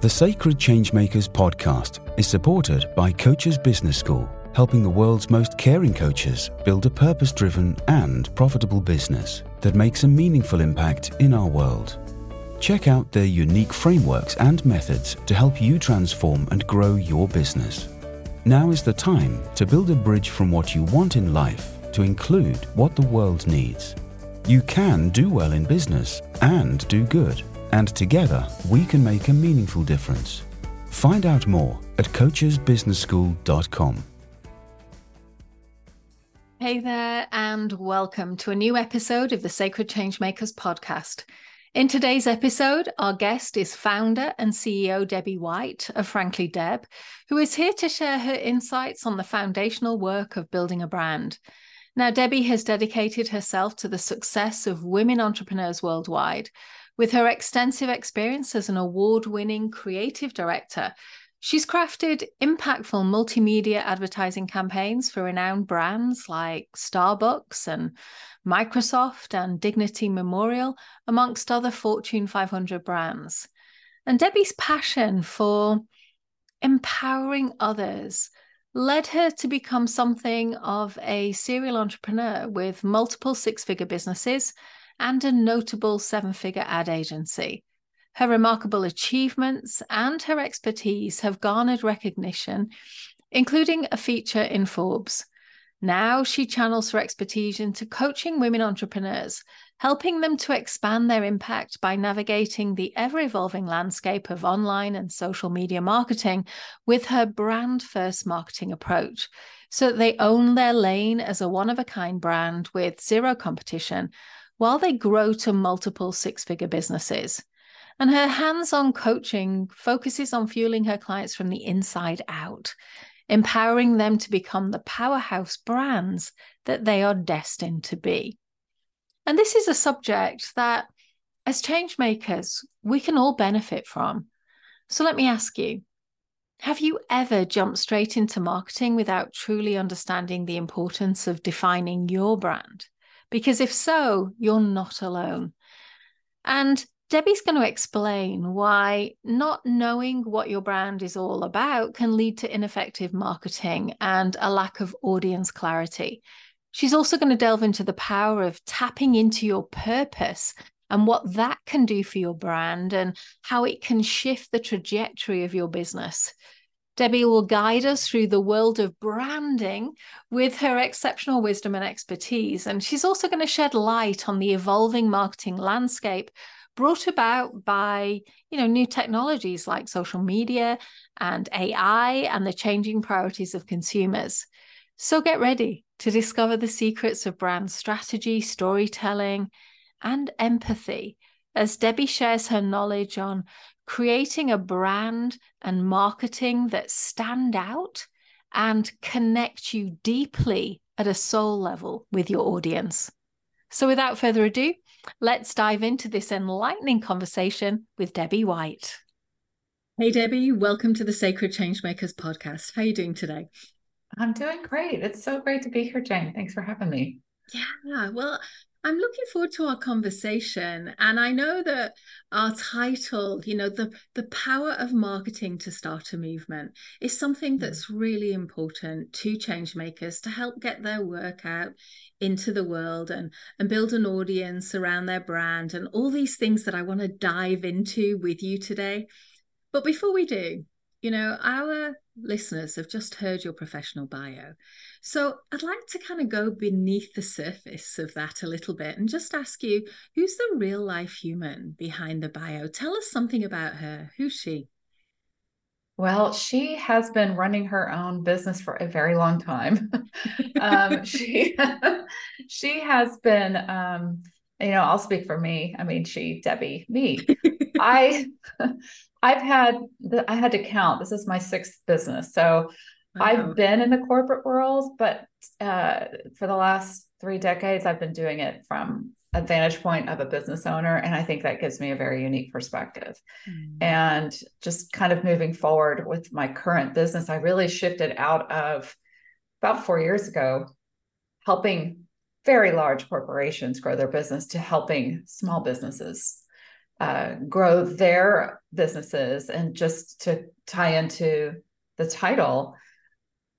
The Sacred Changemakers podcast is supported by Coaches Business School, helping the world's most caring coaches build a purpose driven and profitable business that makes a meaningful impact in our world. Check out their unique frameworks and methods to help you transform and grow your business. Now is the time to build a bridge from what you want in life to include what the world needs. You can do well in business and do good and together we can make a meaningful difference. Find out more at coachesbusinessschool.com. Hey there, and welcome to a new episode of the Sacred Changemakers podcast. In today's episode, our guest is founder and CEO Debbie White of Frankly Deb, who is here to share her insights on the foundational work of building a brand. Now, Debbie has dedicated herself to the success of women entrepreneurs worldwide with her extensive experience as an award winning creative director, she's crafted impactful multimedia advertising campaigns for renowned brands like Starbucks and Microsoft and Dignity Memorial, amongst other Fortune 500 brands. And Debbie's passion for empowering others led her to become something of a serial entrepreneur with multiple six figure businesses and a notable seven figure ad agency. Her remarkable achievements and her expertise have garnered recognition, including a feature in Forbes. Now she channels her expertise into coaching women entrepreneurs, helping them to expand their impact by navigating the ever evolving landscape of online and social media marketing with her brand first marketing approach so that they own their lane as a one of a kind brand with zero competition while they grow to multiple six figure businesses. And her hands on coaching focuses on fueling her clients from the inside out, empowering them to become the powerhouse brands that they are destined to be. And this is a subject that, as change makers, we can all benefit from. So let me ask you have you ever jumped straight into marketing without truly understanding the importance of defining your brand? Because if so, you're not alone. And Debbie's going to explain why not knowing what your brand is all about can lead to ineffective marketing and a lack of audience clarity. She's also going to delve into the power of tapping into your purpose and what that can do for your brand and how it can shift the trajectory of your business. Debbie will guide us through the world of branding with her exceptional wisdom and expertise. And she's also going to shed light on the evolving marketing landscape brought about by you know new technologies like social media and AI and the changing priorities of consumers. So get ready to discover the secrets of brand strategy, storytelling, and empathy as Debbie shares her knowledge on creating a brand and marketing that stand out and connect you deeply at a soul level with your audience. So, without further ado, let's dive into this enlightening conversation with Debbie White. Hey, Debbie, welcome to the Sacred Changemakers podcast. How are you doing today? I'm doing great. It's so great to be here, Jane. Thanks for having me. Yeah, well, I'm looking forward to our conversation. And I know that our title, you know, the, the power of marketing to start a movement is something mm. that's really important to change makers to help get their work out into the world and, and build an audience around their brand and all these things that I want to dive into with you today. But before we do, you know, our listeners have just heard your professional bio. So I'd like to kind of go beneath the surface of that a little bit and just ask you who's the real life human behind the bio? Tell us something about her. Who's she? Well, she has been running her own business for a very long time. um, she she has been, um, you know, I'll speak for me. I mean, she, Debbie, me. I I've had I had to count. This is my sixth business, so I've been in the corporate world, but uh, for the last three decades, I've been doing it from a vantage point of a business owner, and I think that gives me a very unique perspective. Mm. And just kind of moving forward with my current business, I really shifted out of about four years ago, helping very large corporations grow their business to helping small businesses uh, grow their businesses. And just to tie into the title,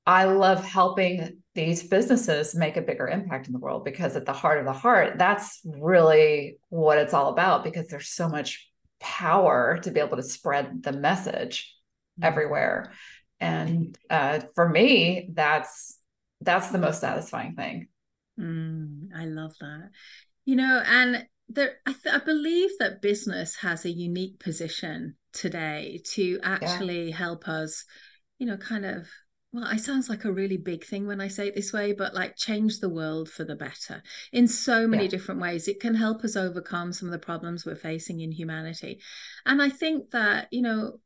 I love helping these businesses make a bigger impact in the world because at the heart of the heart, that's really what it's all about because there's so much power to be able to spread the message mm-hmm. everywhere. And uh, for me, that's that's the most satisfying thing. Mm, I love that. You know, and there, I, th- I, believe that business has a unique position today to actually yeah. help us, you know, kind of. Well, it sounds like a really big thing when I say it this way, but like change the world for the better in so many yeah. different ways. It can help us overcome some of the problems we're facing in humanity. And I think that, you know,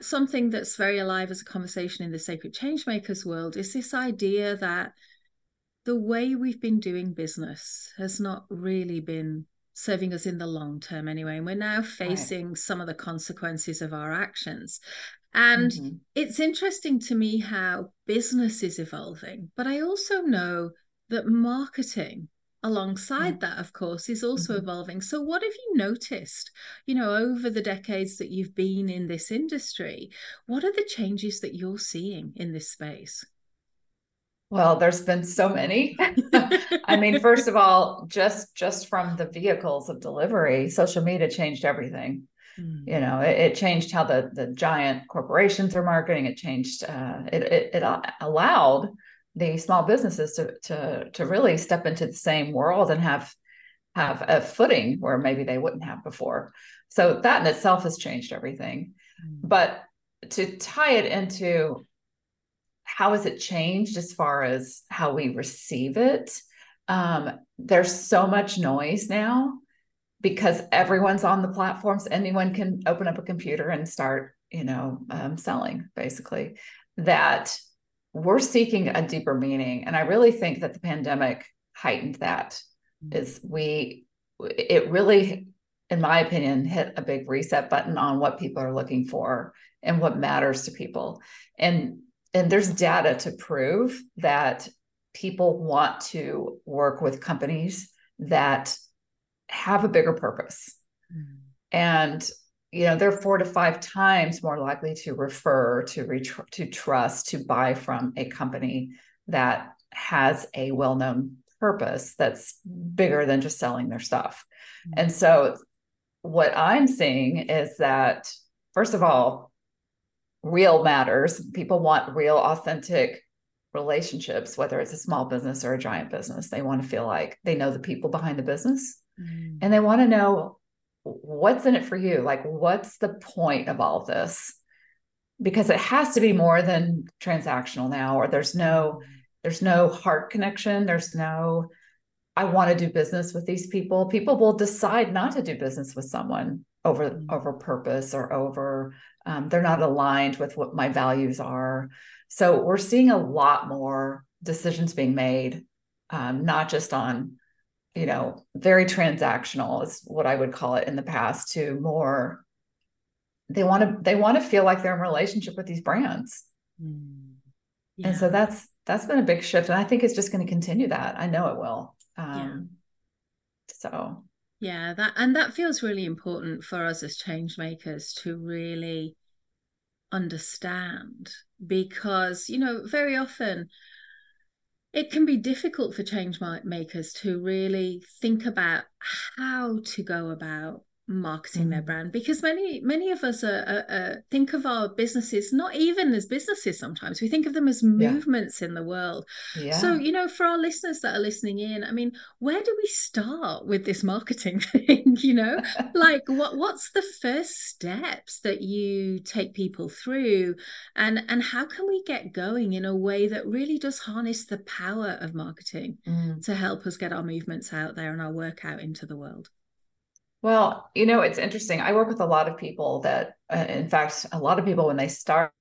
something that's very alive as a conversation in the sacred changemakers world is this idea that the way we've been doing business has not really been serving us in the long term anyway. And we're now facing right. some of the consequences of our actions. And mm-hmm. it's interesting to me how business is evolving, but I also know that marketing alongside that of course is also mm-hmm. evolving so what have you noticed you know over the decades that you've been in this industry what are the changes that you're seeing in this space well, there's been so many. I mean, first of all, just just from the vehicles of delivery, social media changed everything. Mm. You know, it, it, changed how the the giant corporations are marketing. It changed. Uh, it, it, it allowed the small businesses to to to really step into the same world and have have a footing where maybe they wouldn't have before. So that in itself has changed everything. Mm. But to tie it into how has it changed as far as how we receive it? Um, there's so much noise now because everyone's on the platforms. Anyone can open up a computer and start, you know, um, selling basically. That we're seeking a deeper meaning, and I really think that the pandemic heightened that. Mm-hmm. Is we it really in my opinion, hit a big reset button on what people are looking for and what matters to people. And and there's data to prove that people want to work with companies that have a bigger purpose. Mm. And you know, they're four to five times more likely to refer, to ret- to trust, to buy from a company that has a well-known purpose that's bigger than just selling their stuff. Mm. And so what I'm seeing is that first of all, real matters. People want real, authentic relationships, whether it's a small business or a giant business. They want to feel like they know the people behind the business mm. and they want to know what's in it for you. Like, what's the point of all this? Because it has to be more than transactional now, or there's no, there's no heart connection. There's no, I want to do business with these people. People will decide not to do business with someone over mm. over purpose or over um, they're not aligned with what my values are. So we're seeing a lot more decisions being made, um, not just on, you know, very transactional is what I would call it in the past, to more. They want to they want to feel like they're in relationship with these brands, mm. yeah. and so that's that's been a big shift, and I think it's just going to continue that. I know it will. Um, yeah. So yeah, that and that feels really important for us as change makers to really understand because you know very often it can be difficult for change makers to really think about how to go about marketing mm-hmm. their brand because many many of us are, are, are, think of our businesses not even as businesses sometimes we think of them as movements yeah. in the world yeah. so you know for our listeners that are listening in i mean where do we start with this marketing thing you know like what what's the first steps that you take people through and and how can we get going in a way that really does harness the power of marketing mm. to help us get our movements out there and our work out into the world well, you know, it's interesting. I work with a lot of people that, uh, in fact, a lot of people, when they start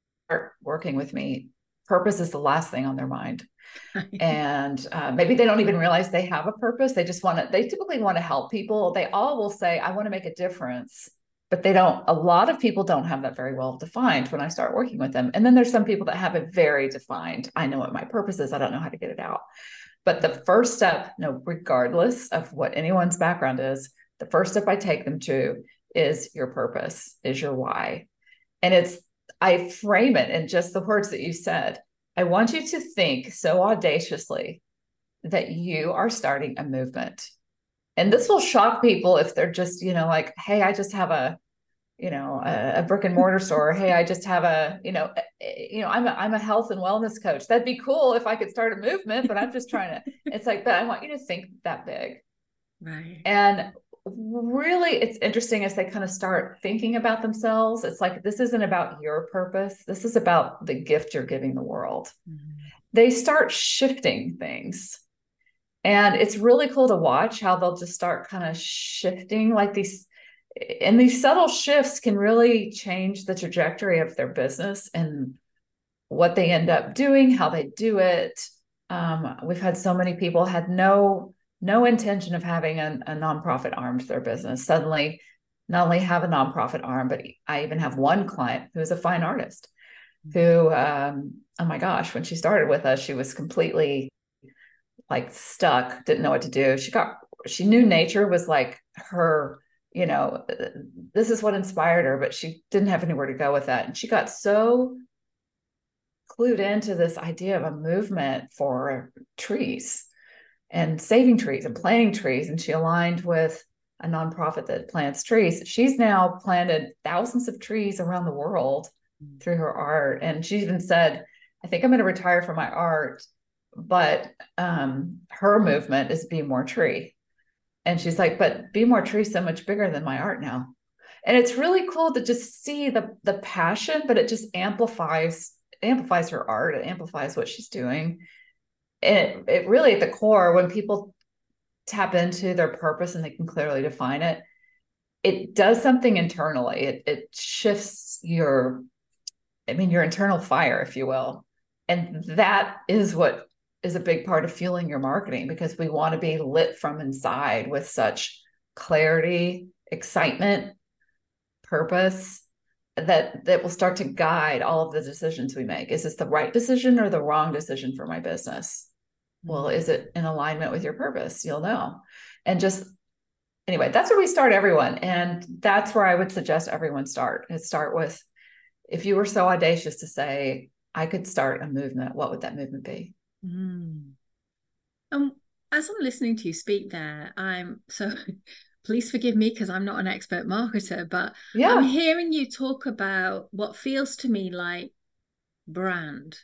working with me, purpose is the last thing on their mind. and uh, maybe they don't even realize they have a purpose. They just want to, they typically want to help people. They all will say, I want to make a difference. But they don't, a lot of people don't have that very well defined when I start working with them. And then there's some people that have it very defined. I know what my purpose is. I don't know how to get it out. But the first step, you know, regardless of what anyone's background is, the first step I take them to is your purpose, is your why. And it's, I frame it in just the words that you said. I want you to think so audaciously that you are starting a movement. And this will shock people if they're just, you know, like, hey, I just have a, you know, a, a brick and mortar store. Hey, I just have a, you know, eh, eh, you know, I'm a, I'm a health and wellness coach. That'd be cool if I could start a movement, but I'm just trying to, it's like, but I want you to think that big. Right. And really it's interesting as they kind of start thinking about themselves. It's like this isn't about your purpose. This is about the gift you're giving the world. Mm-hmm. they start shifting things. And it's really cool to watch how they'll just start kind of shifting like these and these subtle shifts can really change the trajectory of their business and what they end up doing how they do it. Um, we've had so many people had no no intention of having a, a nonprofit arm to their business. Suddenly not only have a nonprofit arm but i even have one client who is a fine artist mm-hmm. who um, oh my gosh when she started with us she was completely like stuck didn't know what to do. She got she knew nature was like her you know this is what inspired her but she didn't have anywhere to go with that. And she got so clued into this idea of a movement for trees and saving trees and planting trees. And she aligned with a nonprofit that plants trees. She's now planted thousands of trees around the world mm. through her art. And she even said, I think I'm going to retire from my art, but um, her movement is Be More Tree. And she's like, but Be More Tree is so much bigger than my art now. And it's really cool to just see the the passion, but it just amplifies amplifies her art. It amplifies what she's doing it, it really at the core when people tap into their purpose and they can clearly define it it does something internally. It, it shifts your i mean your internal fire if you will. And that is what is a big part of fueling your marketing because we want to be lit from inside with such clarity excitement purpose that that will start to guide all of the decisions we make. Is this the right decision or the wrong decision for my business well is it in alignment with your purpose? You'll know. And just anyway that's where we start everyone. And that's where i would suggest everyone start is start with if you were so audacious to say i could start a movement what would that movement be? Mm. um as i'm listening to you speak there i'm so please forgive me because i'm not an expert marketer but yeah. i'm hearing you talk about what feels to me like brand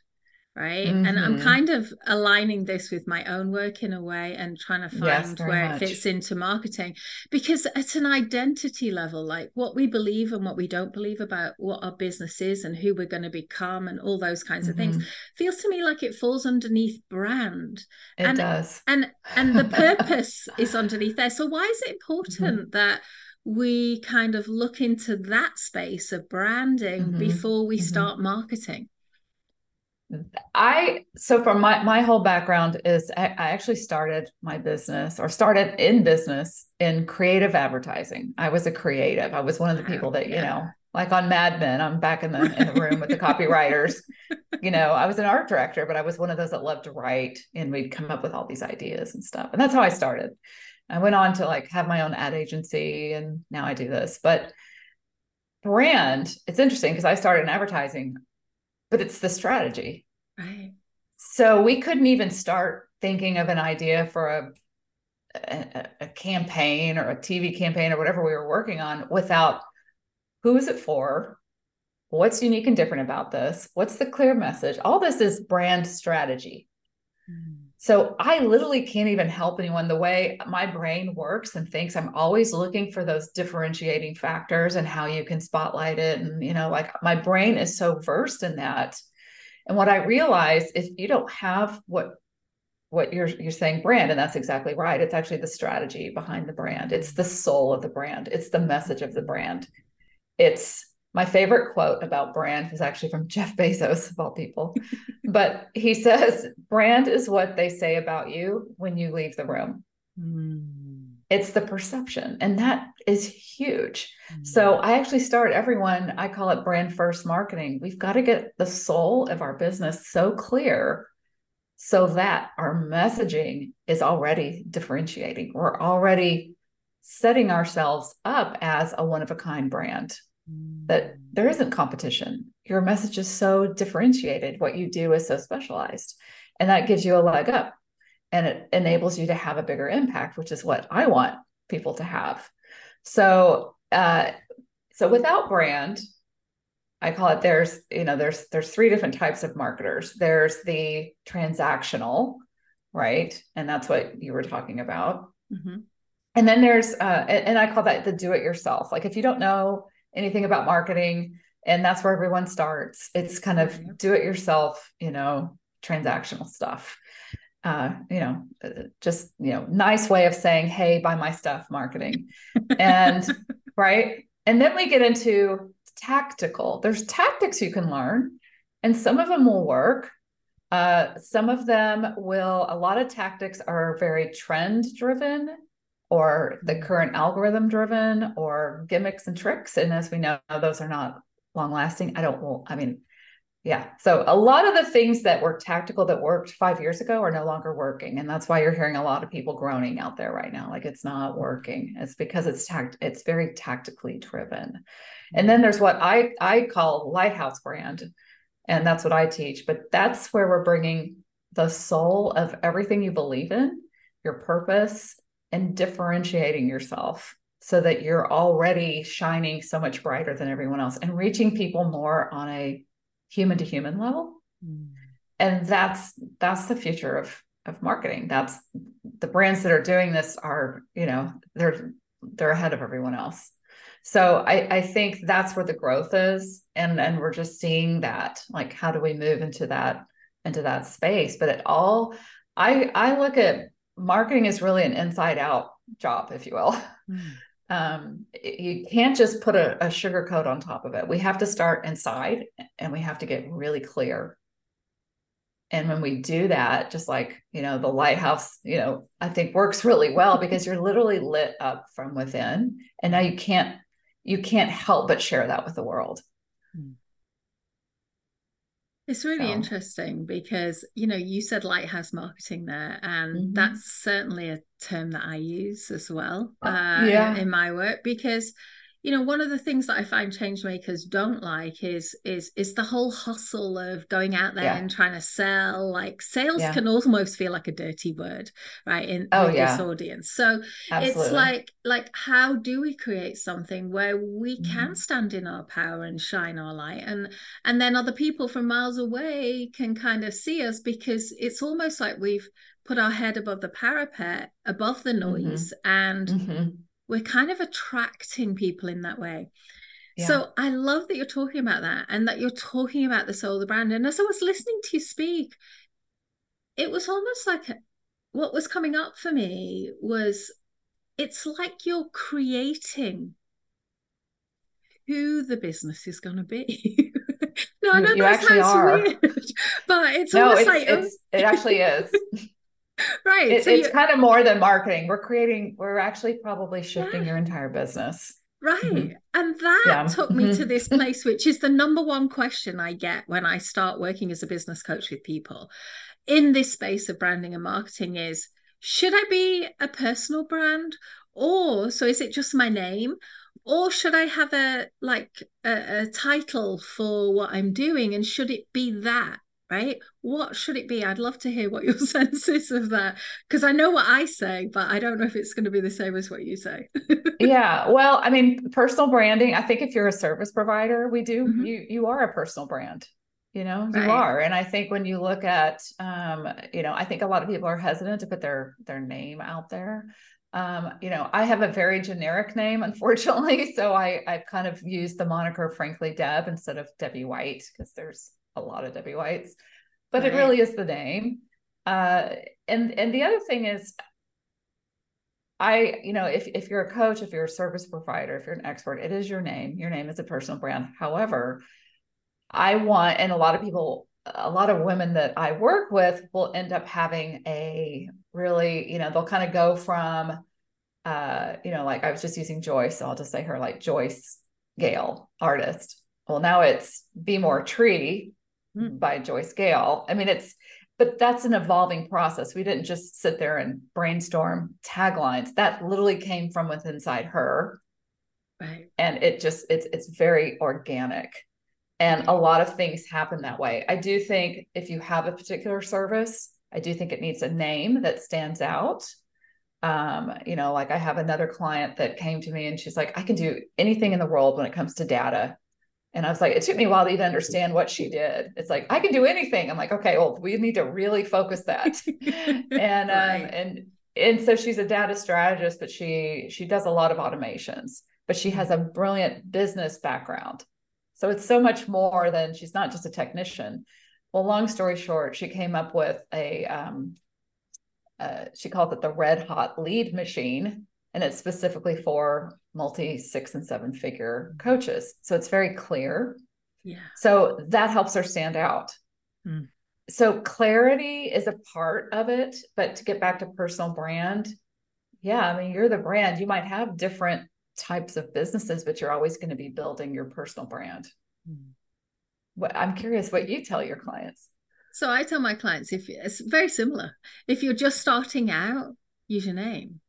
right mm-hmm. and i'm mm-hmm. kind of aligning this with my own work in a way and trying to find yes, where much. it fits into marketing because at an identity level like what we believe and what we don't believe about what our business is and who we're going to become and all those kinds mm-hmm. of things mm-hmm. feels to me like it falls underneath brand it and, does and and the purpose is underneath there so why is it important mm-hmm. that we kind of look into that space of branding mm-hmm. before we start marketing I so from my my whole background is I, I, actually started my business or started in business in creative advertising. I was a creative. I was one of the people that, you know, like on Mad Men, I'm back in the in the room with the copywriters. You know, I was an art director, but I was one of those that loved to write and we'd come up with all these ideas and stuff. And that's how I started. I went on to like have my own ad agency and now I do this. But brand, it's interesting because I started in advertising but it's the strategy. Right. So we couldn't even start thinking of an idea for a, a, a campaign or a TV campaign or whatever we were working on without who is it for? What's unique and different about this? What's the clear message? All this is brand strategy. Mm. So I literally can't even help anyone. The way my brain works and thinks, I'm always looking for those differentiating factors and how you can spotlight it. And, you know, like my brain is so versed in that. And what I realize if you don't have what what you're you're saying brand and that's exactly right it's actually the strategy behind the brand it's the soul of the brand it's the message of the brand it's my favorite quote about brand is actually from Jeff Bezos, of all people. but he says, brand is what they say about you when you leave the room. Mm. It's the perception, and that is huge. Mm. So I actually start everyone, I call it brand first marketing. We've got to get the soul of our business so clear so that our messaging is already differentiating. We're already setting ourselves up as a one of a kind brand that there isn't competition. Your message is so differentiated. What you do is so specialized. And that gives you a leg up and it enables you to have a bigger impact, which is what I want people to have. So, uh, so without brand, I call it there's, you know, there's there's three different types of marketers. There's the transactional, right? And that's what you were talking about. Mm-hmm. And then there's uh and, and I call that the do it yourself. Like if you don't know anything about marketing, and that's where everyone starts. It's kind of do it yourself, you know, transactional stuff. Uh, you know, uh, just you know, nice way of saying, "Hey, buy my stuff," marketing, and right. And then we get into tactical. There's tactics you can learn, and some of them will work. Uh, some of them will. A lot of tactics are very trend driven, or the current algorithm driven, or gimmicks and tricks. And as we know, those are not long lasting. I don't. Well, I mean, yeah. So a lot of the things that were tactical that worked five years ago are no longer working. And that's why you're hearing a lot of people groaning out there right now. Like it's not working. It's because it's tact it's very tactically driven. And then there's what I I call lighthouse brand. And that's what I teach. But that's where we're bringing the soul of everything you believe in, your purpose, and differentiating yourself so that you're already shining so much brighter than everyone else and reaching people more on a human to human level. Mm. And that's that's the future of of marketing. That's the brands that are doing this are, you know, they're they're ahead of everyone else. So I, I think that's where the growth is. And and we're just seeing that. Like how do we move into that into that space? But it all I I look at marketing is really an inside out job, if you will. Mm. Um, you can't just put a, a sugar coat on top of it. We have to start inside and we have to get really clear. And when we do that, just like, you know, the lighthouse, you know, I think works really well because you're literally lit up from within. And now you can't, you can't help but share that with the world. Hmm. It's really so. interesting because, you know, you said lighthouse marketing there, and mm-hmm. that's certainly a term that I use as well uh, uh yeah. in, in my work because you know one of the things that i find change makers don't like is is is the whole hustle of going out there yeah. and trying to sell like sales yeah. can almost feel like a dirty word right in oh, yeah. this audience so Absolutely. it's like like how do we create something where we mm-hmm. can stand in our power and shine our light and and then other people from miles away can kind of see us because it's almost like we've put our head above the parapet above the mm-hmm. noise mm-hmm. and mm-hmm we're kind of attracting people in that way. Yeah. So I love that you're talking about that and that you're talking about the soul of the brand. And as I was listening to you speak, it was almost like what was coming up for me was it's like you're creating who the business is going to be. no, I know you that sounds are. weird, but it's no, almost it's, like it's, it actually is. right. It, so it's kind of more than marketing. We're creating, we're actually probably shifting yeah. your entire business. Right. Mm-hmm. And that yeah. took me to this place, which is the number one question I get when I start working as a business coach with people in this space of branding and marketing is should I be a personal brand? Or so is it just my name? Or should I have a like a, a title for what I'm doing? And should it be that? Right? What should it be? I'd love to hear what your sense is of that because I know what I say, but I don't know if it's going to be the same as what you say. yeah, well, I mean, personal branding. I think if you're a service provider, we do mm-hmm. you you are a personal brand. You know, you are, and I think when you look at, um, you know, I think a lot of people are hesitant to put their their name out there. Um, you know, I have a very generic name, unfortunately, so I I've kind of used the moniker, frankly, Deb instead of Debbie White because there's a lot of Debbie Whites, but right. it really is the name. Uh, and and the other thing is, I you know if if you're a coach, if you're a service provider, if you're an expert, it is your name. Your name is a personal brand. However, I want, and a lot of people, a lot of women that I work with will end up having a really, you know, they'll kind of go from, uh, you know, like I was just using Joyce, so I'll just say her like Joyce Gale, artist. Well, now it's Be More Tree, mm. by Joyce Gale. I mean, it's but that's an evolving process. We didn't just sit there and brainstorm taglines. That literally came from within inside her. Right. And it just it's it's very organic. And a lot of things happen that way. I do think if you have a particular service, I do think it needs a name that stands out. Um, you know, like I have another client that came to me and she's like, I can do anything in the world when it comes to data. And I was like, it took me a while to even understand what she did. It's like, I can do anything. I'm like, okay, well, we need to really focus that. and um, right. um, and and so she's a data strategist, but she she does a lot of automations, but she has a brilliant business background. So it's so much more than she's not just a technician. Well, long story short, she came up with a, um, uh, she called it the red hot lead machine, and it's specifically for multi six and seven figure coaches. So it's very clear. Yeah. So that helps her stand out. Mm. So clarity is a part of it, but to get back to personal brand, yeah, I mean, you're the brand. You might have different types of businesses, but you're always going to be building your personal brand. Mm. What, I'm curious what you tell your clients. So I tell my clients if it's very similar. If you're just starting out, use your name.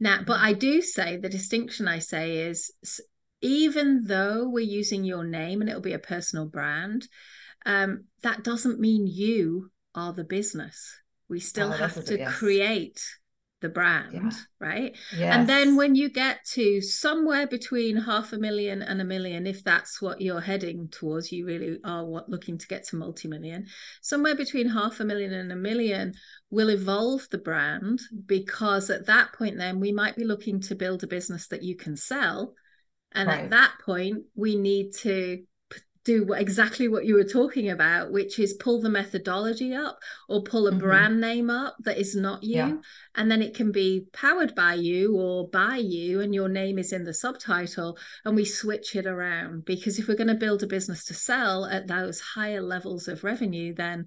Now, but. I do say the distinction I say is even though we're using your name and it'll be a personal brand, um, that doesn't mean you are the business. We still oh, have to yes. create the brand, yeah. right? Yes. And then when you get to somewhere between half a million and a million, if that's what you're heading towards, you really are what looking to get to multi-million. Somewhere between half a million and a million will evolve the brand because at that point, then we might be looking to build a business that you can sell. And right. at that point, we need to do exactly what you were talking about, which is pull the methodology up or pull a mm-hmm. brand name up that is not you. Yeah. And then it can be powered by you or by you, and your name is in the subtitle. And we switch it around because if we're going to build a business to sell at those higher levels of revenue, then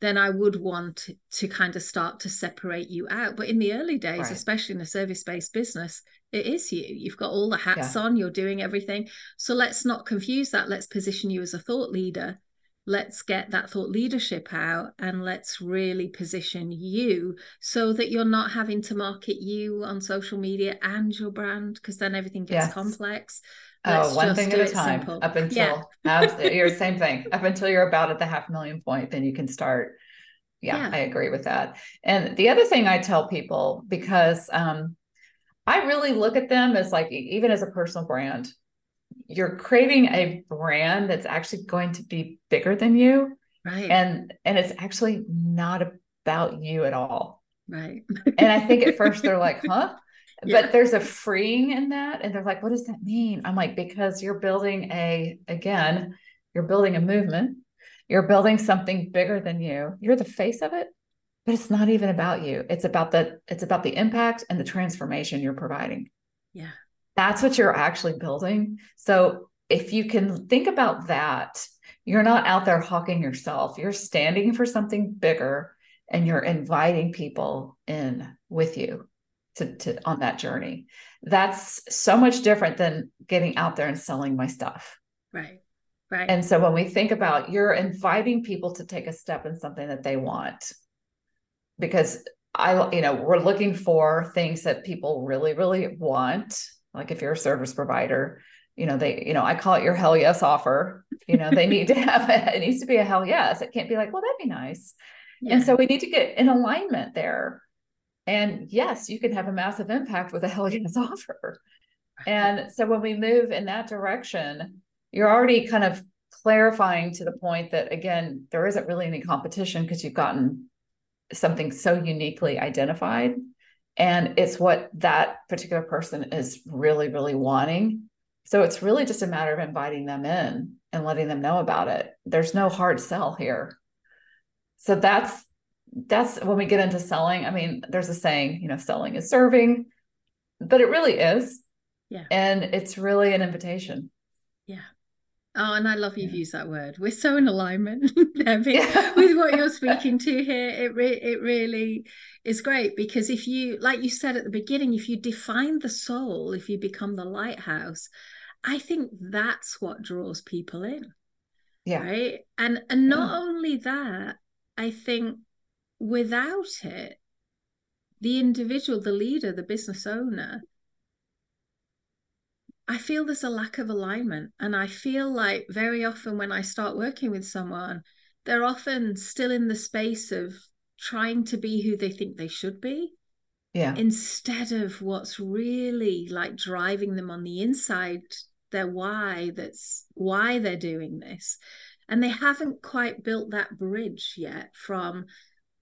then I would want to kind of start to separate you out. But in the early days, right. especially in a service based business, it is you. You've got all the hats yeah. on, you're doing everything. So let's not confuse that. Let's position you as a thought leader. Let's get that thought leadership out and let's really position you so that you're not having to market you on social media and your brand because then everything gets yes. complex. Let's oh, one thing at a time simple. up until yeah. absolutely you're same thing up until you're about at the half million point, then you can start. Yeah, yeah, I agree with that. And the other thing I tell people because um, I really look at them as like, even as a personal brand, you're creating a brand that's actually going to be bigger than you. Right. And and it's actually not about you at all. Right. and I think at first they're like, huh? Yeah. But there's a freeing in that. And they're like, what does that mean? I'm like, because you're building a, again, you're building a movement. You're building something bigger than you. You're the face of it but it's not even about you it's about the it's about the impact and the transformation you're providing yeah that's what you're actually building so if you can think about that you're not out there hawking yourself you're standing for something bigger and you're inviting people in with you to, to on that journey that's so much different than getting out there and selling my stuff right right and so when we think about you're inviting people to take a step in something that they want because I, you know, we're looking for things that people really, really want. Like if you're a service provider, you know, they, you know, I call it your hell yes offer. You know, they need to have it, it needs to be a hell yes. It can't be like, well, that'd be nice. Yeah. And so we need to get in alignment there. And yes, you can have a massive impact with a hell yes offer. And so when we move in that direction, you're already kind of clarifying to the point that again, there isn't really any competition because you've gotten something so uniquely identified. And it's what that particular person is really really wanting. So it's really just a matter of inviting them in and letting them know about it. There's no hard sell here. So that's that's when we get into selling i mean there's a saying you know selling is serving but it really is yeah and it's really an invitation yeah Oh, and I love you've yeah. used that word. We're so in alignment, Debbie, yeah. with what you're speaking to here. It re- it really is great because if you, like you said at the beginning, if you define the soul, if you become the lighthouse, I think that's what draws people in. Yeah. Right. And and not yeah. only that, I think without it, the individual, the leader, the business owner, I feel there's a lack of alignment. And I feel like very often when I start working with someone, they're often still in the space of trying to be who they think they should be. Yeah. Instead of what's really like driving them on the inside, their why, that's why they're doing this. And they haven't quite built that bridge yet from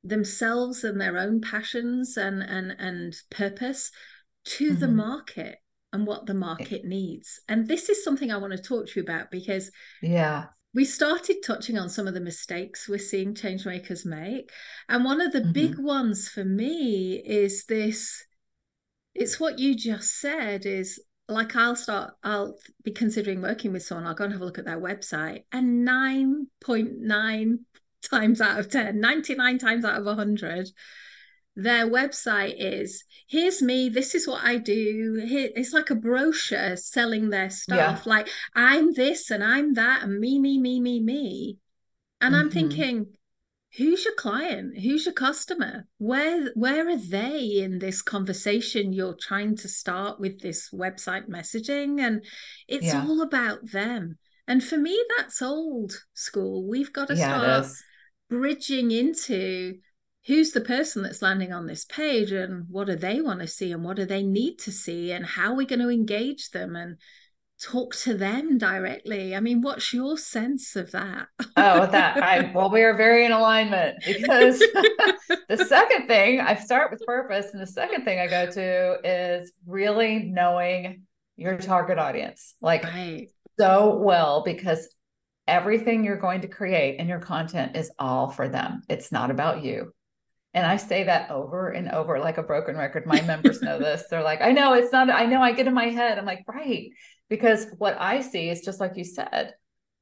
themselves and their own passions and and and purpose to mm-hmm. the market and what the market needs and this is something i want to talk to you about because yeah we started touching on some of the mistakes we're seeing change makers make and one of the mm-hmm. big ones for me is this it's what you just said is like I'll start, I'll be considering working with someone. I'll go and have a look at their website, and 9.9 times out of 10, 99 times out of 100, their website is here's me this is what i do. Here, it's like a brochure selling their stuff yeah. like i'm this and i'm that and me me me me me. And mm-hmm. i'm thinking who's your client? Who's your customer? Where where are they in this conversation you're trying to start with this website messaging? And it's yeah. all about them. And for me that's old school. We've got to yeah, start bridging into who's the person that's landing on this page and what do they want to see and what do they need to see and how are we going to engage them and talk to them directly i mean what's your sense of that oh that i well we are very in alignment because the second thing i start with purpose and the second thing i go to is really knowing your target audience like right. so well because everything you're going to create and your content is all for them. It's not about you. And I say that over and over like a broken record. My members know this. They're like, I know it's not, I know I get in my head. I'm like, right. Because what I see is just like you said,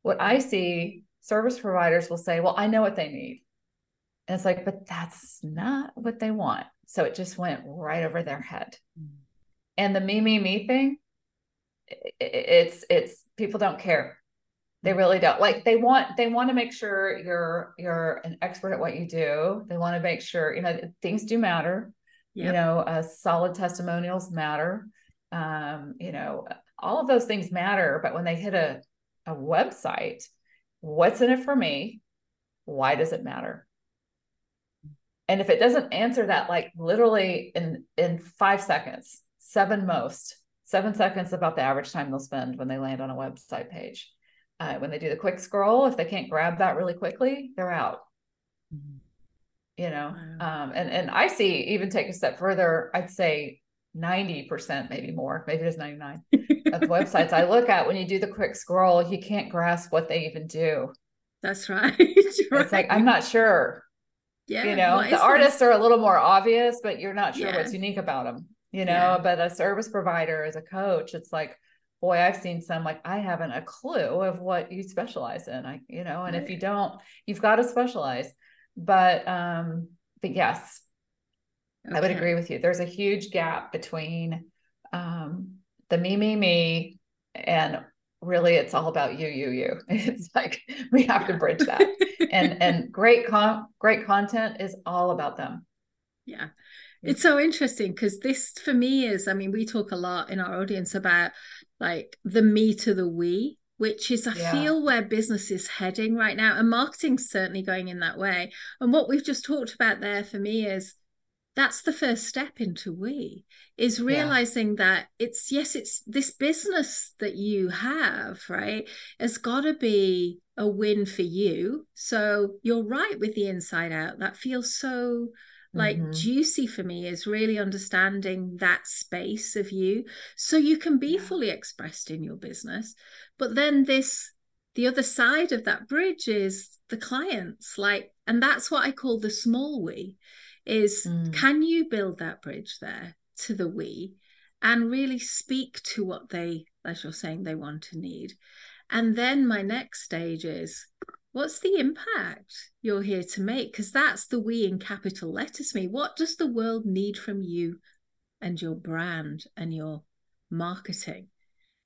what I see, service providers will say, well, I know what they need. And it's like, but that's not what they want. So it just went right over their head. Mm. And the me, me, me thing, it's, it's, people don't care they really don't. Like they want they want to make sure you're you're an expert at what you do. They want to make sure you know things do matter. Yep. you know uh, solid testimonials matter. Um, you know all of those things matter but when they hit a, a website what's in it for me? Why does it matter? And if it doesn't answer that like literally in in five seconds seven most seven seconds about the average time they'll spend when they land on a website page uh, when they do the quick scroll, if they can't grab that really quickly, they're out. Mm-hmm. You know, wow. um, and and I see even take a step further. I'd say ninety percent, maybe more, maybe it's ninety nine of the websites I look at. When you do the quick scroll, you can't grasp what they even do. That's right. it's like I'm not sure. Yeah, you know, the artists are a little more obvious, but you're not sure yeah. what's unique about them. You know, yeah. but a service provider as a coach, it's like boy i've seen some like i haven't a clue of what you specialize in i you know and right. if you don't you've got to specialize. But um but yes. Okay. i would agree with you. There's a huge gap between um the me me me and really it's all about you you you. It's like we have to bridge that. And and great con great content is all about them yeah. Mm. It's so interesting because this for me is i mean we talk a lot in our audience about like the me to the we which is i yeah. feel where business is heading right now and marketing's certainly going in that way. And what we've just talked about there for me is that's the first step into we is realizing yeah. that it's yes it's this business that you have right has got to be a win for you. So you're right with the inside out. That feels so like mm-hmm. juicy for me is really understanding that space of you so you can be yeah. fully expressed in your business but then this the other side of that bridge is the clients like and that's what i call the small we is mm. can you build that bridge there to the we and really speak to what they as you're saying they want to need and then my next stage is what's the impact you're here to make? Because that's the we in capital letters me. What does the world need from you and your brand and your marketing?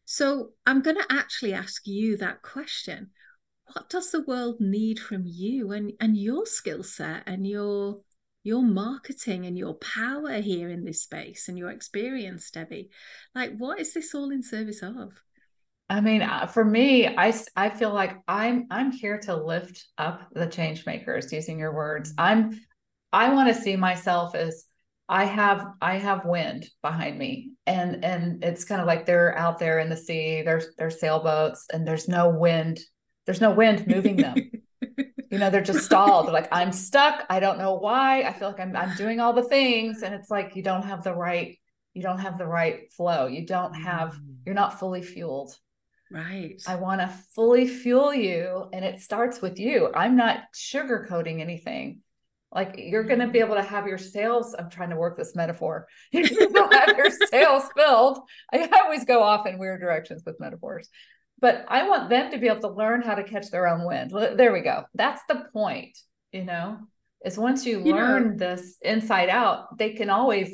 So I'm going to actually ask you that question. What does the world need from you and, and your skill set and your your marketing and your power here in this space and your experience, Debbie. Like, what is this all in service of? I mean, uh, for me, I, I feel like I'm I'm here to lift up the change makers. Using your words. I'm I want to see myself as I have I have wind behind me, and and it's kind of like they're out there in the sea. There's there's sailboats, and there's no wind. There's no wind moving them. you know, they're just stalled. They're like, I'm stuck. I don't know why. I feel like I'm I'm doing all the things, and it's like you don't have the right you don't have the right flow. You don't have mm. you're not fully fueled. Right. I want to fully fuel you, and it starts with you. I'm not sugarcoating anything. Like you're going to be able to have your sails. I'm trying to work this metaphor. You're going have your sails filled. I always go off in weird directions with metaphors, but I want them to be able to learn how to catch their own wind. There we go. That's the point, you know, is once you, you learn know, this inside out, they can always,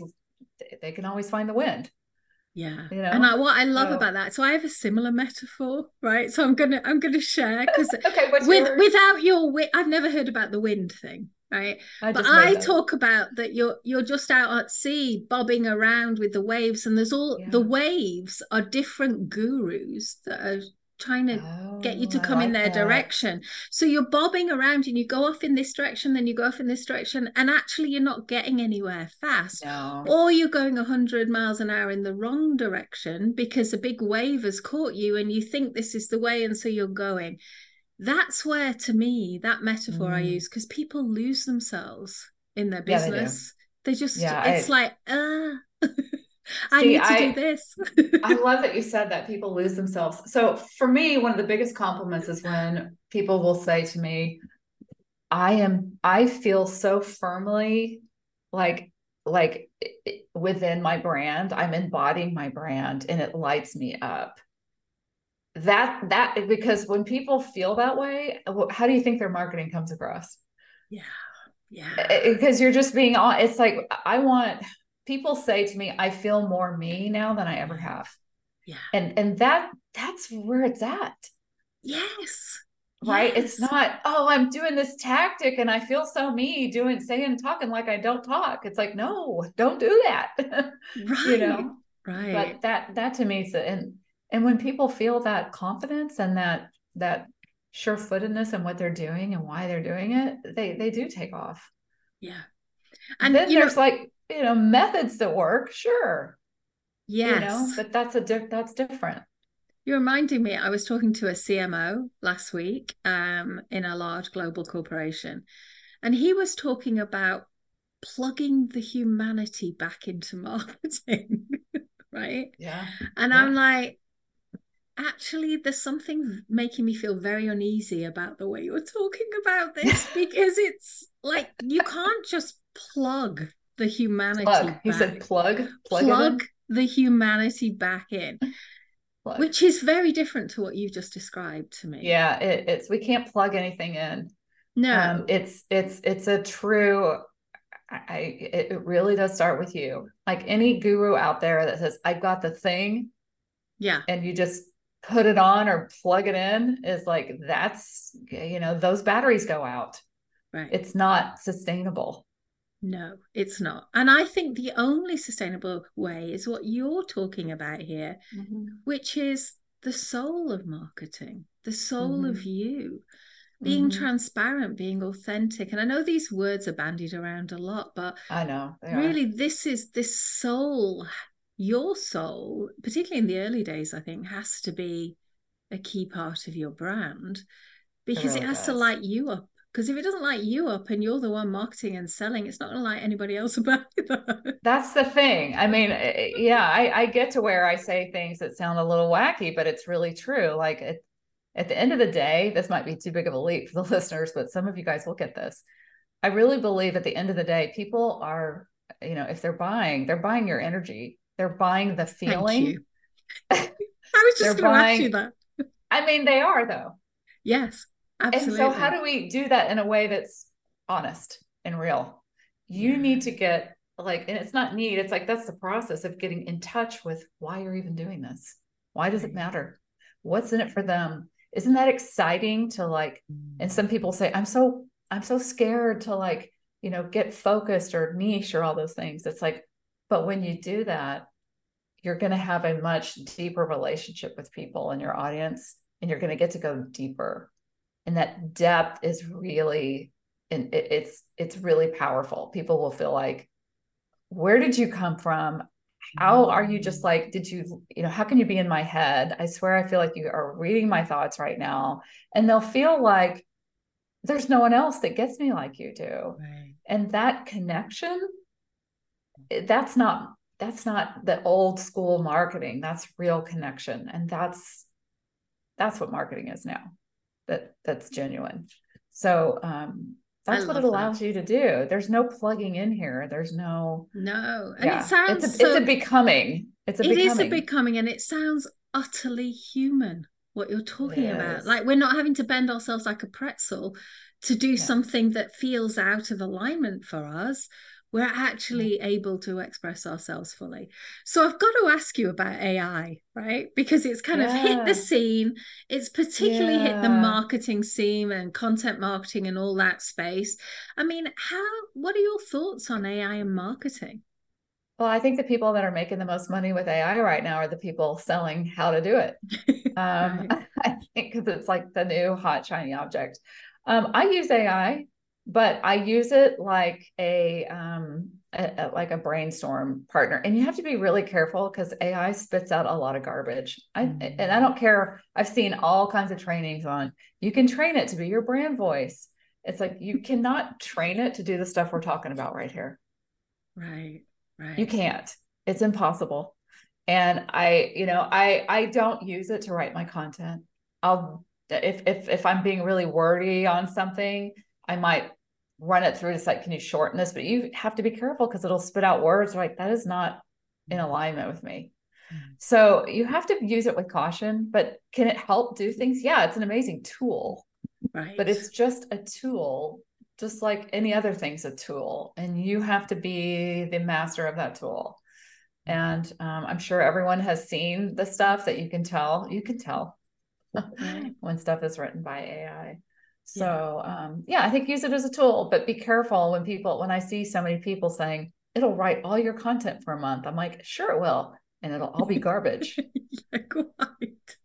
they can always find the wind. Yeah. You know? And I, what I love so, about that, so I have a similar metaphor, right? So I'm gonna I'm gonna share because okay, with yours? without your wind I've never heard about the wind thing, right? I but I talk about that you're you're just out at sea bobbing around with the waves, and there's all yeah. the waves are different gurus that are trying to oh, get you to oh, come like in their that. direction. So you're bobbing around and you go off in this direction, then you go off in this direction, and actually you're not getting anywhere fast. No. Or you're going 100 miles an hour in the wrong direction because a big wave has caught you and you think this is the way, and so you're going. That's where, to me, that metaphor mm. I use, because people lose themselves in their business. Yeah, they, they, just, yeah, it's I... like, uh, I See, need to I, do this. I love that you said that people lose themselves. So for me, one of the biggest compliments is when people will say to me, I am, I feel so firmly like, like within my brand, I'm embodying my brand and it lights me up. That, that, because when people feel that way, how do you think their marketing comes across? Yeah. Yeah. Because you're just being on, it's like, I want, people say to me, I feel more me now than I ever have. Yeah. And and that that's where it's at. Yes. Right. Yes. It's not, oh, I'm doing this tactic and I feel so me doing saying talking like I don't talk. It's like, no, don't do that. right. you know? Right. But that that to me is and and when people feel that confidence and that that sure-footedness in what they're doing and why they're doing it, they they do take off. Yeah. And then there's know, like you know methods that work sure. Yes you know but that's a di- that's different. You're reminding me i was talking to a cmo last week um, in a large global corporation and he was talking about plugging the humanity back into marketing right? Yeah. And yeah. i'm like actually there's something making me feel very uneasy about the way you're talking about this because it's like you can't just plug the humanity. Plug. He said plug. Plug, plug the humanity back in. Plug. Which is very different to what you've just described to me. Yeah, it, it's we can't plug anything in. No, um, it's it's it's a true. I it really does start with you. Like any guru out there that says I've got the thing, yeah, and you just put it on or plug it in is like that's you know those batteries go out. Right. It's not sustainable. No, it's not. And I think the only sustainable way is what you're talking about here, mm-hmm. which is the soul of marketing, the soul mm-hmm. of you being mm-hmm. transparent, being authentic. And I know these words are bandied around a lot, but I know really this is this soul, your soul, particularly in the early days, I think, has to be a key part of your brand because it, really it has does. to light you up because if it doesn't light you up and you're the one marketing and selling, it's not going to light anybody else up either. That's the thing. I mean, eh, eh, yeah, I, I get to where I say things that sound a little wacky, but it's really true. Like it, at the end of the day, this might be too big of a leap for the listeners, but some of you guys will get this. I really believe at the end of the day, people are, you know, if they're buying, they're buying your energy. They're buying the feeling. I was just going to ask you that. I mean, they are though. Yes. Absolutely. And so, how do we do that in a way that's honest and real? You yeah. need to get like, and it's not need, it's like that's the process of getting in touch with why you're even doing this. Why does it matter? What's in it for them? Isn't that exciting to like? And some people say, I'm so, I'm so scared to like, you know, get focused or niche or all those things. It's like, but when you do that, you're going to have a much deeper relationship with people in your audience and you're going to get to go deeper. And that depth is really and it, it's it's really powerful. People will feel like, where did you come from? How are you just like, did you, you know, how can you be in my head? I swear I feel like you are reading my thoughts right now. And they'll feel like there's no one else that gets me like you do. Right. And that connection, eh, that's not that's not the old school marketing. That's real connection. And that's that's what marketing is now. That that's genuine. So um that's what it allows that. you to do. There's no plugging in here. There's no no, and yeah. it sounds it's a, so, it's a becoming. It's a it becoming. is a becoming, and it sounds utterly human. What you're talking about, like we're not having to bend ourselves like a pretzel to do yeah. something that feels out of alignment for us we're actually able to express ourselves fully. So I've got to ask you about AI, right? Because it's kind yeah. of hit the scene. It's particularly yeah. hit the marketing scene and content marketing and all that space. I mean, how what are your thoughts on AI and marketing? Well, I think the people that are making the most money with AI right now are the people selling how to do it. Um, I think because it's like the new hot shiny object. Um, I use AI but I use it like a, um, a, a, like a brainstorm partner. And you have to be really careful because AI spits out a lot of garbage. I mm-hmm. and I don't care. I've seen all kinds of trainings on. You can train it to be your brand voice. It's like you cannot train it to do the stuff we're talking about right here. Right. Right. You can't. It's impossible. And I, you know, I I don't use it to write my content. I'll if if if I'm being really wordy on something, I might run it through to say, can you shorten this? But you have to be careful because it'll spit out words like that is not in alignment with me. Mm-hmm. So you have to use it with caution, but can it help do things? Yeah, it's an amazing tool. Right. But it's just a tool, just like any other thing's a tool. And you have to be the master of that tool. Mm-hmm. And um, I'm sure everyone has seen the stuff that you can tell. You can tell when stuff is written by AI. So yeah. um, yeah, I think use it as a tool, but be careful when people when I see so many people saying it'll write all your content for a month. I'm like, sure it will, and it'll all be garbage. yeah, quite.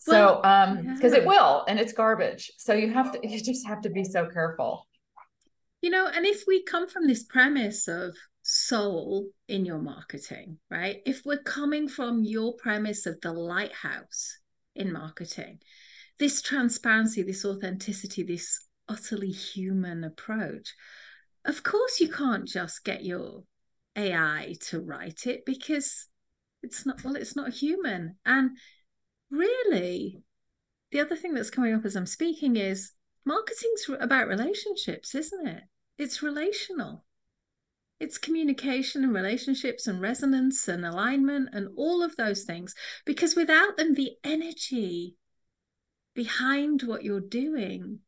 So well, um because yeah. it will and it's garbage. So you have to you just have to be so careful. You know, and if we come from this premise of soul in your marketing, right? If we're coming from your premise of the lighthouse in marketing, this transparency, this authenticity, this utterly human approach, of course, you can't just get your AI to write it because it's not, well, it's not human. And really, the other thing that's coming up as I'm speaking is marketing's about relationships, isn't it? It's relational. It's communication and relationships and resonance and alignment and all of those things. Because without them, the energy behind what you're doing,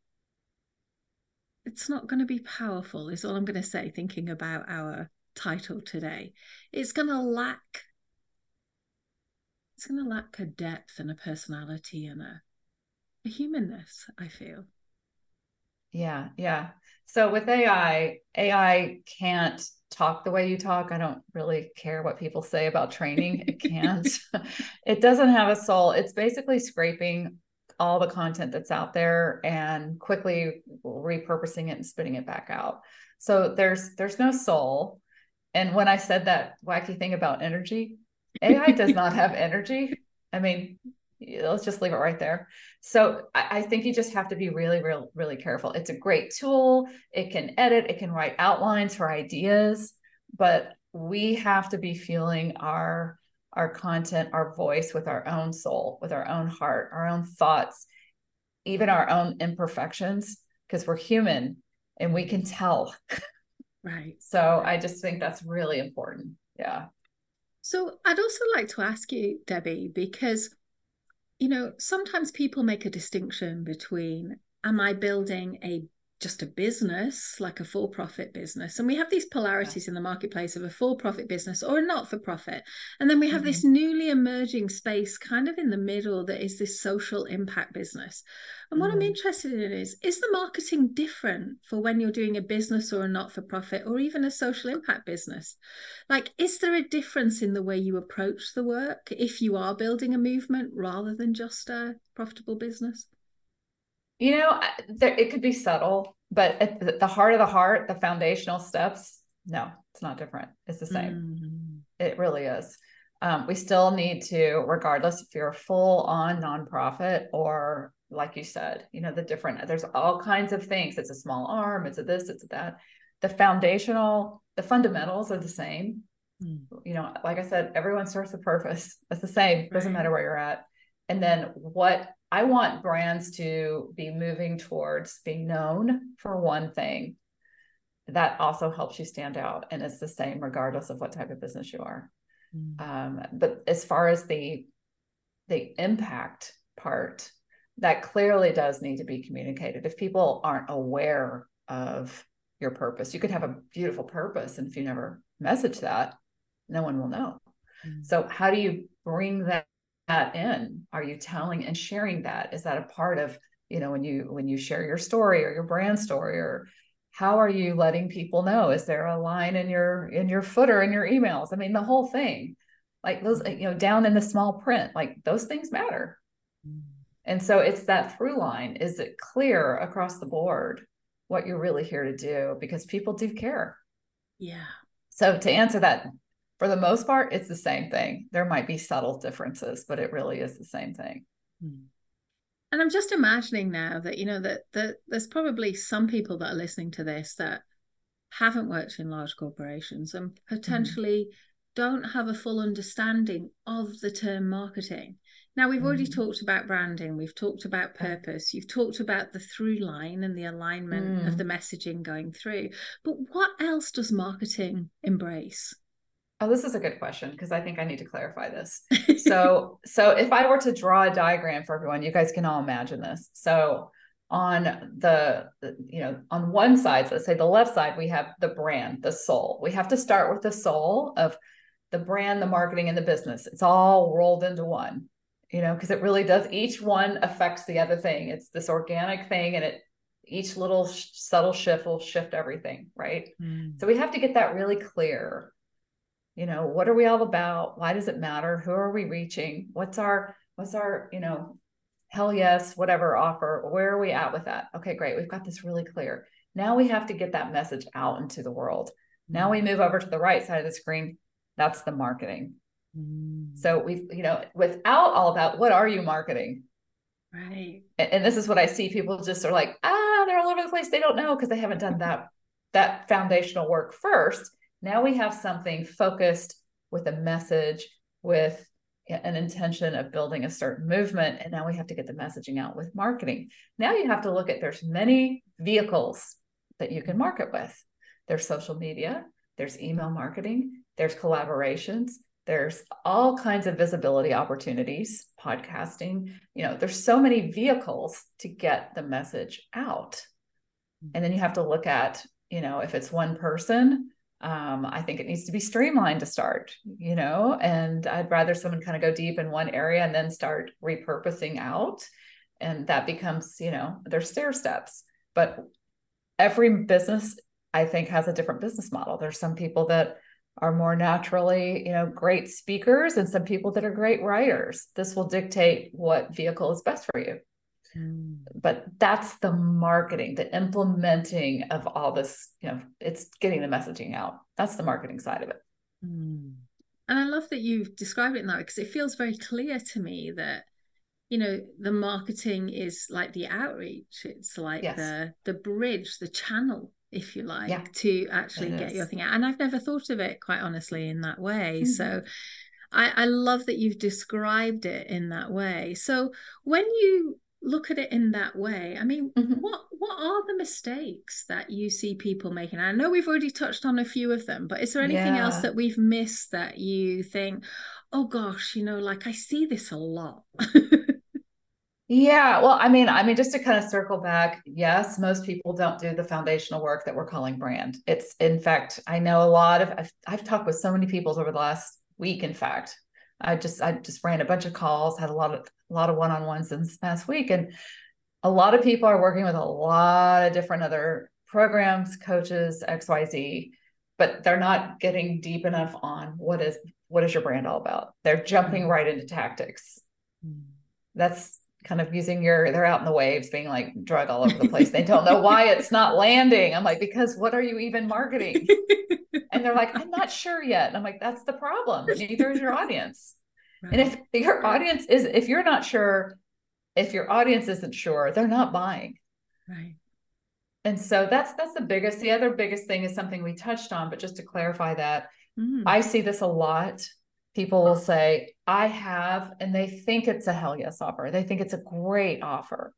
it's not going to be powerful, is all I'm going to say, thinking about our title today. It's going to lack. It's going to lack a depth and a personality and a, a humanness, I feel. Yeah, yeah. So with AI, AI can't talk the way you talk. I don't really care what people say about training. It can't. it doesn't have a soul. It's basically scraping all the content that's out there and quickly repurposing it and spitting it back out. So there's there's no soul. And when I said that wacky thing about energy, AI does not have energy. I mean, let's just leave it right there. So I, I, think you just have to be really, real, really careful. It's a great tool. It can edit, it can write outlines for ideas, but we have to be feeling our our content, our voice with our own soul, with our own heart, our own thoughts, even our own imperfections, because we're human and we can tell. Right. so I just think that's really important. Yeah. So I'd also like to ask you, Debbie, because, you know, sometimes people make a distinction between am I building a just a business, like a for profit business. And we have these polarities in the marketplace of a for profit business or a not for profit. And then we have mm-hmm. this newly emerging space kind of in the middle that is this social impact business. And what mm-hmm. I'm interested in is is the marketing different for when you're doing a business or a not for profit or even a social impact business? Like, is there a difference in the way you approach the work if you are building a movement rather than just a profitable business? You know, there, it could be subtle, but at the heart of the heart, the foundational steps, no, it's not different. It's the same. Mm-hmm. It really is. Um, we still need to, regardless if you're full on nonprofit or like you said, you know, the different, there's all kinds of things. It's a small arm, it's a this, it's a that. The foundational, the fundamentals are the same. Mm. You know, like I said, everyone starts with purpose. It's the same. Doesn't right. matter where you're at. And then what I want brands to be moving towards being known for one thing. That also helps you stand out. And it's the same regardless of what type of business you are. Mm. Um, but as far as the the impact part, that clearly does need to be communicated. If people aren't aware of your purpose, you could have a beautiful purpose. And if you never message that, no one will know. Mm. So, how do you bring that that in? Are you telling and sharing that? Is that a part of, you know, when you when you share your story or your brand story or how are you letting people know? Is there a line in your in your footer in your emails? I mean, the whole thing. Like those, you know, down in the small print, like those things matter. Mm. And so it's that through line. Is it clear across the board what you're really here to do? Because people do care. Yeah. So to answer that for the most part, it's the same thing. There might be subtle differences, but it really is the same thing. Hmm. And I'm just imagining now that, you know, that, that there's probably some people that are listening to this that haven't worked in large corporations and potentially mm. don't have a full understanding of the term marketing. Now, we've already mm. talked about branding, we've talked about purpose, you've talked about the through line and the alignment mm. of the messaging going through. But what else does marketing embrace? Oh, this is a good question because I think I need to clarify this. so, so if I were to draw a diagram for everyone, you guys can all imagine this. So, on the, the, you know on one side, let's say the left side, we have the brand, the soul. We have to start with the soul of the brand, the marketing, and the business. It's all rolled into one, you know, because it really does. Each one affects the other thing. It's this organic thing, and it each little sh- subtle shift will shift everything, right? Mm. So we have to get that really clear you know what are we all about? Why does it matter? Who are we reaching? What's our what's our you know hell yes whatever offer? Where are we at with that? Okay great we've got this really clear. Now we have to get that message out into the world. Now we move over to the right side of the screen. That's the marketing. Mm. so we've you know without all that what are you marketing? Right. And, and this is what i see people just are like ah they're all over the place. They don't know because they haven't done that that foundational work first now we have something focused with a message, with an intention of building a certain movement. And now we have to get the messaging out with marketing. Now you have to look at there's many vehicles that you can market with. There's social media, there's email marketing, there's collaborations, there's all kinds of visibility opportunities, podcasting. You know, there's so many vehicles to get the message out. And then you have to look at, you know, if it's one person, um, I think it needs to be streamlined to start, you know, and I'd rather someone kind of go deep in one area and then start repurposing out. And that becomes, you know, there's stair steps. But every business, I think, has a different business model. There's some people that are more naturally, you know, great speakers and some people that are great writers. This will dictate what vehicle is best for you. Mm. But that's the marketing, the implementing of all this, you know, it's getting the messaging out. That's the marketing side of it. Mm. And I love that you've described it now because it feels very clear to me that you know the marketing is like the outreach it's like yes. the the bridge the channel if you like yeah, to actually get is. your thing out and i've never thought of it quite honestly in that way mm-hmm. so I, I love that you've described it in that way so when you look at it in that way i mean mm-hmm. what what are the mistakes that you see people making i know we've already touched on a few of them but is there anything yeah. else that we've missed that you think oh gosh you know like i see this a lot Yeah, well, I mean, I mean, just to kind of circle back, yes, most people don't do the foundational work that we're calling brand. It's, in fact, I know a lot of, I've, I've talked with so many people over the last week. In fact, I just, I just ran a bunch of calls, had a lot of, a lot of one-on-ones this past week, and a lot of people are working with a lot of different other programs, coaches, X, Y, Z, but they're not getting deep enough on what is, what is your brand all about? They're jumping mm-hmm. right into tactics. Mm. That's kind of using your they're out in the waves being like drug all over the place they don't know why it's not landing i'm like because what are you even marketing and they're like i'm not sure yet and i'm like that's the problem neither is your audience right. and if your audience is if you're not sure if your audience isn't sure they're not buying right and so that's that's the biggest the other biggest thing is something we touched on but just to clarify that mm. i see this a lot people will say, I have, and they think it's a hell yes offer. They think it's a great offer.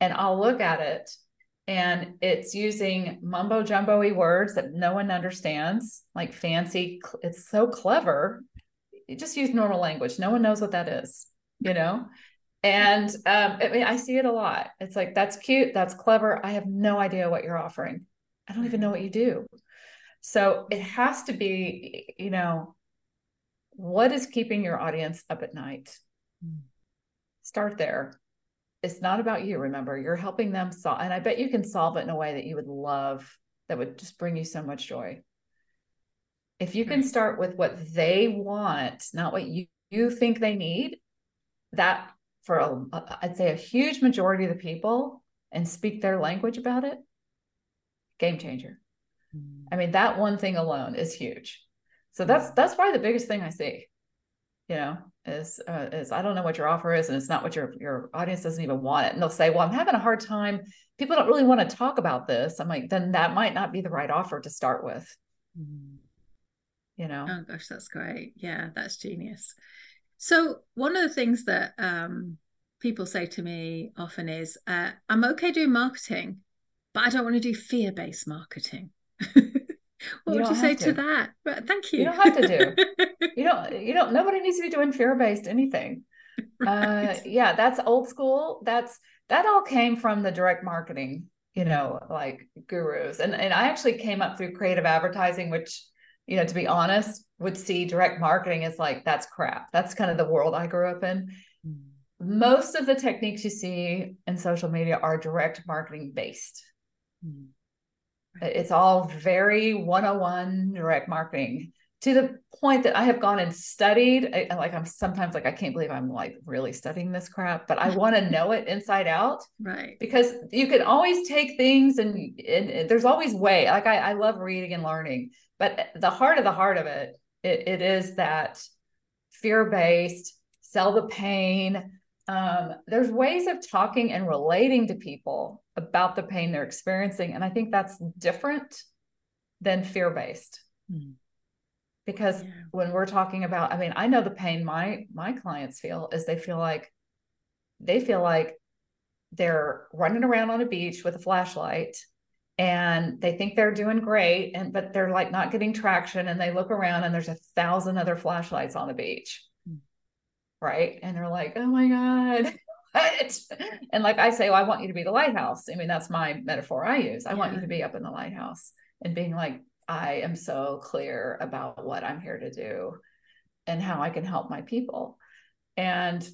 And I'll look at it and it's using mumbo jumbo words that no one understands, like fancy. It's so clever. Just use normal language. No one knows what that is, you know? And um, I mean, I see it a lot. It's like, that's cute. That's clever. I have no idea what you're offering. I don't even know what you do. So it has to be, you know, what is keeping your audience up at night? Start there. It's not about you, remember, you're helping them solve. And I bet you can solve it in a way that you would love, that would just bring you so much joy. If you can start with what they want, not what you, you think they need, that for a, I'd say a huge majority of the people and speak their language about it, game changer. Mm. I mean, that one thing alone is huge. So that's that's probably the biggest thing I see. You know, is uh, is I don't know what your offer is, and it's not what your your audience doesn't even want it, and they'll say, "Well, I'm having a hard time. People don't really want to talk about this." I'm like, then that might not be the right offer to start with. Mm. You know. Oh gosh, that's great. Yeah, that's genius. So one of the things that um, people say to me often is, uh, "I'm okay doing marketing, but I don't want to do fear based marketing." what you would you say to. to. that but thank you you don't have to do you don't you don't nobody needs to be doing fear-based anything right. uh yeah that's old school that's that all came from the direct marketing you know like gurus and and i actually came up through creative advertising which you know to be honest would see direct marketing as like that's crap that's kind of the world i grew up in mm. most of the techniques you see in social media are direct marketing based mm. It's all very 101 direct marketing to the point that I have gone and studied. I, like I'm sometimes like I can't believe I'm like really studying this crap, but I want to know it inside out. Right. Because you can always take things and, and, and there's always way. Like I, I love reading and learning, but the heart of the heart of it, it, it is that fear based, sell the pain. Um, there's ways of talking and relating to people about the pain they're experiencing. And I think that's different than fear based. Mm. Because yeah. when we're talking about, I mean, I know the pain my my clients feel is they feel like they feel like they're running around on a beach with a flashlight and they think they're doing great and but they're like not getting traction and they look around and there's a thousand other flashlights on the beach mm. right and they're like oh my god what? and like I say, well, I want you to be the lighthouse. I mean, that's my metaphor I use. I yeah. want you to be up in the lighthouse and being like, I am so clear about what I'm here to do and how I can help my people. And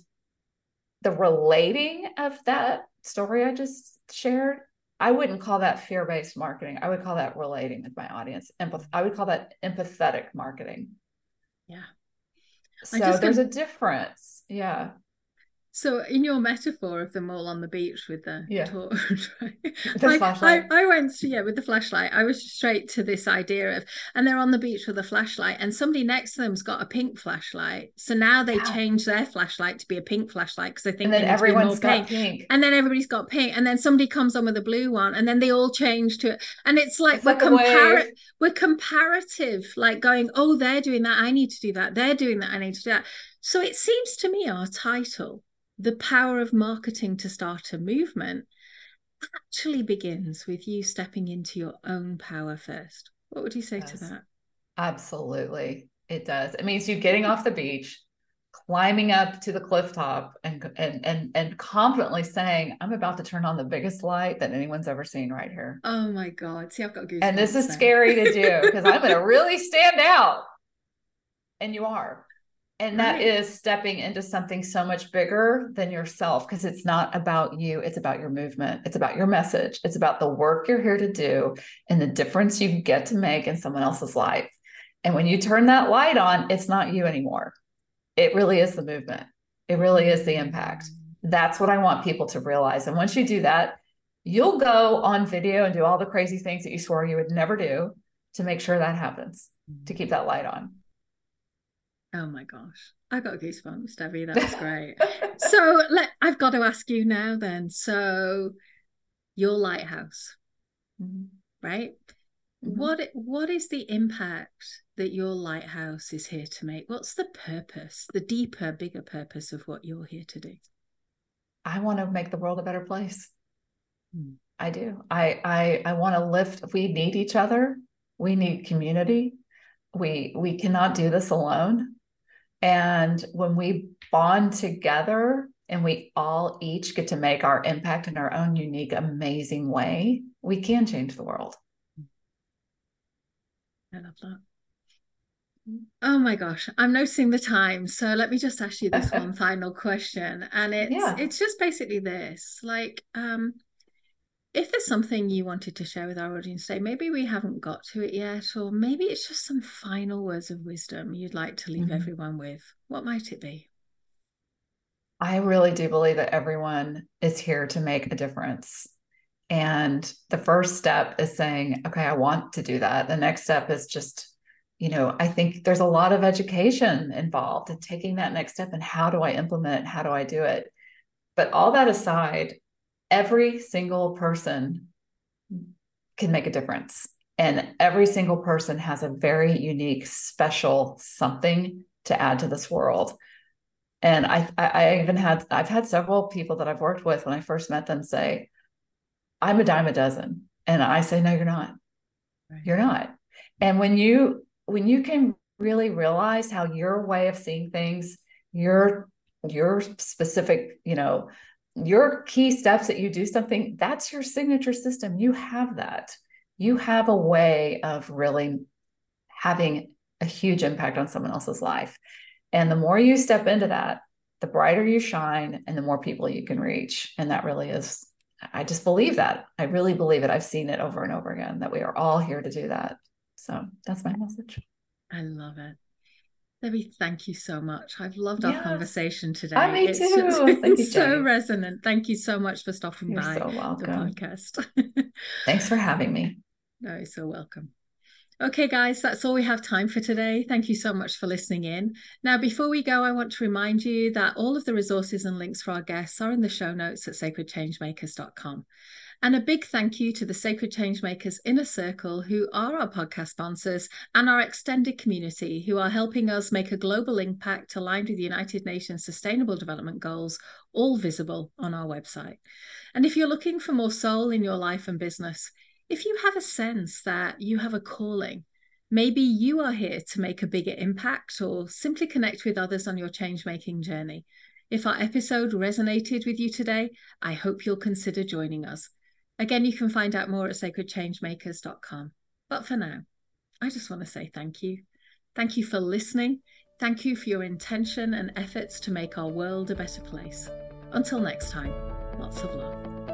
the relating of that story I just shared, I wouldn't call that fear based marketing. I would call that relating with my audience. Empath- I would call that empathetic marketing. Yeah. So there's a difference. Yeah. So, in your metaphor of them all on the beach with the yeah. torch, the I, flashlight. I, I, went yeah, with the flashlight. I was straight to this idea of, and they're on the beach with a flashlight, and somebody next to them's got a pink flashlight. So now they change their flashlight to be a pink flashlight because they think and then everyone's got pink. pink. And then everybody's got pink, and then somebody comes on with a blue one, and then they all change to it. And it's like it's we're like compar- we're comparative, like going, oh, they're doing that, I need to do that. They're doing that, I need to do that. So it seems to me our title the power of marketing to start a movement actually begins with you stepping into your own power first. What would you say yes, to that? Absolutely. It does. It means you getting off the beach, climbing up to the cliff top and and and and confidently saying, "I'm about to turn on the biggest light that anyone's ever seen right here." Oh my god! See, I've got goosebumps. And this is scary to do because I'm going to really stand out, and you are. And that Right. is stepping into something so much bigger than yourself because it's not about you. It's about your movement. It's about your message. It's about the work you're here to do and the difference you get to make in someone else's life. And when you turn that light on, it's not you anymore. It really is the movement. It really is the impact. That's what I want people to realize. And once you do that, you'll go on video and do all the crazy things that you swore you would never do to make sure that happens, to keep that light on. Oh my gosh. I got goosebumps, Debbie. That was great. so let I've got to ask you now then. So your lighthouse, Mhm. right? Mhm. What what is the impact that your lighthouse is here to make? What's the purpose, the deeper, bigger purpose of what you're here to do? I want to make the world a better place. Hmm. I do. I I I want to lift. We need each other. We need community. We we cannot do this alone. And when we bond together and we all each get to make our impact in our own unique, amazing way, we can change the world. I love that. Oh my gosh, I'm noticing the time. So let me just ask you this one final question. And it's Yeah. it's just basically this. Like, um, if there's something you wanted to share with our audience today, maybe we haven't got to it yet, or maybe it's just some final words of wisdom you'd like to leave Mhm. everyone with. What might it be? I really do believe that everyone is here to make a difference. And the first step is saying, okay, I want to do that. The next step is just, you know, I think there's a lot of education involved in taking that next step and how do I implement it? How do I do it? But all that aside, every single person can make a difference. And every single person has a very unique, special something to add to this world. And I, I, I even had, I've had several people that I've worked with when I first met them say, I'm a dime a dozen. And I say, no, you're not. Right. You're not. And when you, when you can really realize how your way of seeing things, your, your specific, you know, your key steps that you do something, that's your signature system. You have that. You have a way of really having a huge impact on someone else's life. And the more you step into that, the brighter you shine and the more people you can reach. And that really is, I just believe that. I really believe it. I've seen it over and over again that we are all here to do that. So that's my message. I love it. Debbie, thank you so much. I've loved our conversation today. Ah, me It's too. just Thank been you, so Jenny. resonant. Thank you so much for stopping You're by so the podcast. Thanks for having me. No, you're so welcome. Okay, guys, that's all we have time for today. Thank you so much for listening in. Now, before we go, I want to remind you that all of the resources and links for our guests are in the show notes at sacredchangemakers.com. And a big thank you to the Sacred Changemakers Inner Circle, who are our podcast sponsors, and our extended community, who are helping us make a global impact aligned with the United Nations Sustainable Development Goals, all visible on our website. And if you're looking for more soul in your life and business, if you have a sense that you have a calling, maybe you are here to make a bigger impact or simply connect with others on your change making journey. If our episode resonated with you today, I hope you'll consider joining us. Again, you can find out more at sacredchangemakers.com. But for now, I just want to say thank you. Thank you for listening. Thank you for your intention and efforts to make our world a better place. Until next time, lots of love.